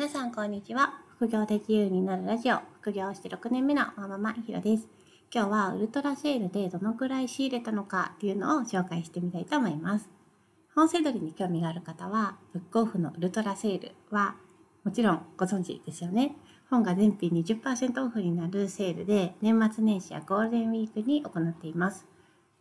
皆さんこんにちは。副業で自由になるラジオ、副業して6年目のワママひろです。今日はウルトラセールでどのくらい仕入れたのかっていうのを紹介してみたいと思います。本セドリに興味がある方は、ブックオフのウルトラセールはもちろんご存知ですよね。本が全品20%オフになるセールで年末年始やゴールデンウィークに行っています。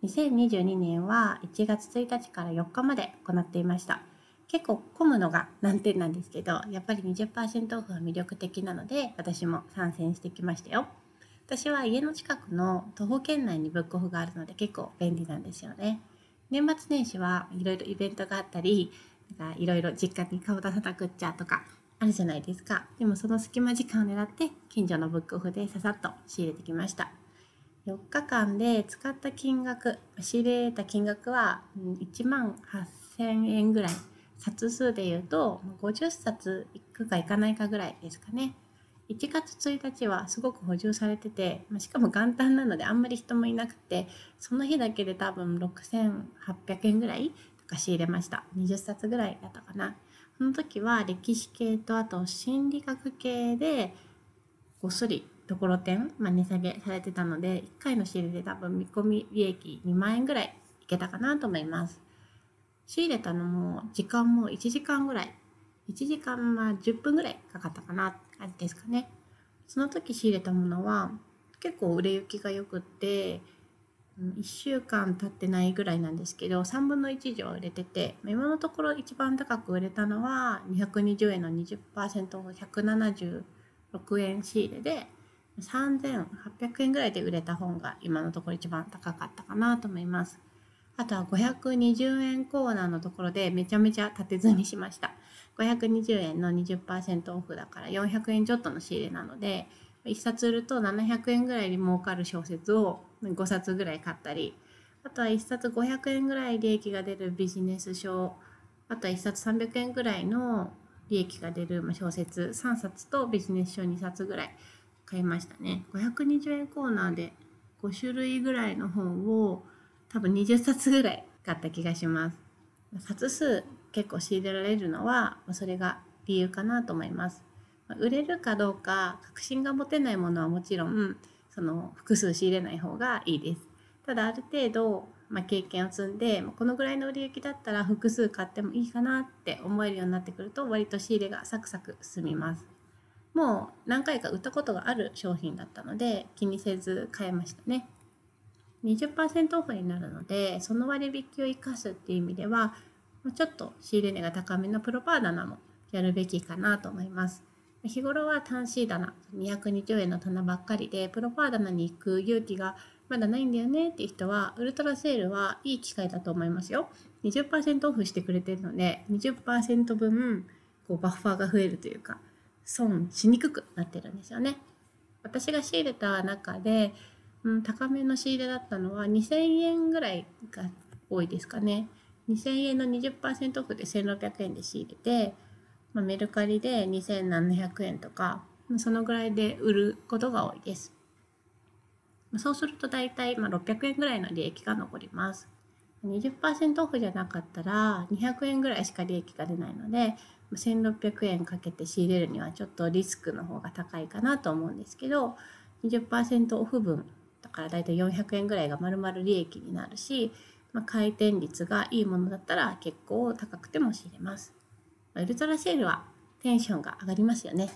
2022年は1月1日から4日まで行っていました。結構混むのが難点なんですけど、やっぱり20%オフは魅力的なので、私も参戦してきましたよ。私は家の近くの徒歩圏内にブックオフがあるので結構便利なんですよね。年末年始はいろいろイベントがあったり、いろいろ実家に顔出さなくっちゃとかあるじゃないですか。でもその隙間時間を狙って近所のブックオフでささっと仕入れてきました。4日間で使った金額、仕入れた金額は1万8000円ぐらい冊数で言うと50冊いくかいかないかぐらいですかね。1月1日はすごく補充されてて、ましかも元旦なのであんまり人もいなくて、その日だけで多分6800円ぐらいとか仕入れました。20冊ぐらいだったかな。その時は歴史系とあと心理学系でごっそりところてん、まあ、値下げされてたので、1回の仕入れで多分見込み利益2万円ぐらいいけたかなと思います。仕入れたのも時間も1時間ぐらい1時間ま10分ぐらいかかったかなって感じですかねその時仕入れたものは結構売れ行きが良くって1週間経ってないぐらいなんですけど3分の1以上売れてて今のところ一番高く売れたのは220円の20%オフ176円仕入れで3800円ぐらいで売れた本が今のところ一番高かったかなと思います。あとは520円コーナーのところでめちゃめちゃ立てずにしました。520円の20%オフだから400円ちょっとの仕入れなので、1冊売ると700円ぐらいに儲かる小説を5冊ぐらい買ったり、あとは1冊500円ぐらい利益が出るビジネス書、あとは1冊300円ぐらいの利益が出る小説3冊とビジネス書2冊ぐらい買いましたね。520円コーナーで5種類ぐらいの本を多分20冊ぐらい買った気がします。冊数結構仕入れられるのはそれが理由かなと思います。売れるかどうか確信が持てないものはもちろんその複数仕入れない方がいいです。ただある程度、まあ、経験を積んでこのぐらいの売り行きだったら複数買ってもいいかなって思えるようになってくると割と仕入れがサクサク進みます。もう何回か売ったことがある商品だったので気にせず買えましたね。20%オフになるのでその割引を生かすっていう意味ではちょっと仕入れ値が高めのプロパー棚もやるべきかなと思います。日頃は単ー棚220円の棚ばっかりでプロパー棚に行く勇気がまだないんだよねっていう人はウルトラセールはいい機会だと思いますよ。20%オフしてくれてるので20%分こうバッファーが増えるというか損しにくくなってるんですよね。私が仕入れた中でうん、高めの仕入れだったのは2000円ぐらいが多いですかね。2000円の20%オフで1600円で仕入れて、まあ、メルカリで2700円とか、そのぐらいで売ることが多いです。そうすると大体まあ600円ぐらいの利益が残ります。20%オフじゃなかったら200円ぐらいしか利益が出ないので1600円かけて仕入れるにはちょっとリスクの方が高いかなと思うんですけど20%オフ分だから大体400円ぐらいが丸々利益になるし、まあ、回転率がいいものだったら結構高くても仕入れます。ウルトラセールはテンションが上がりますよね。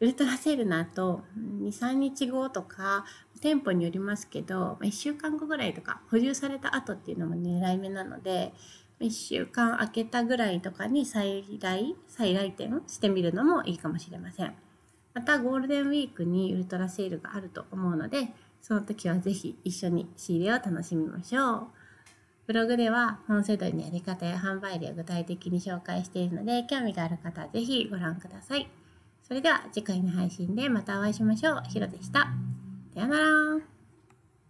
ウルトラセールの後、2、3日後とか、店舗によりますけど、1週間後ぐらいとか、補充された後っていうのも狙い目なので、1週間空けたぐらいとかに再来、再来店してみるのもいいかもしれません。またゴールデンウィークにウルトラセールがあると思うので、その時はぜひ一緒に仕入れを楽しみましょう。ブログでは本世代のやり方や販売例を具体的に紹介しているので、興味がある方はぜひご覧ください。それでは次回の配信でまたお会いしましょう。ひろでした。さよなら。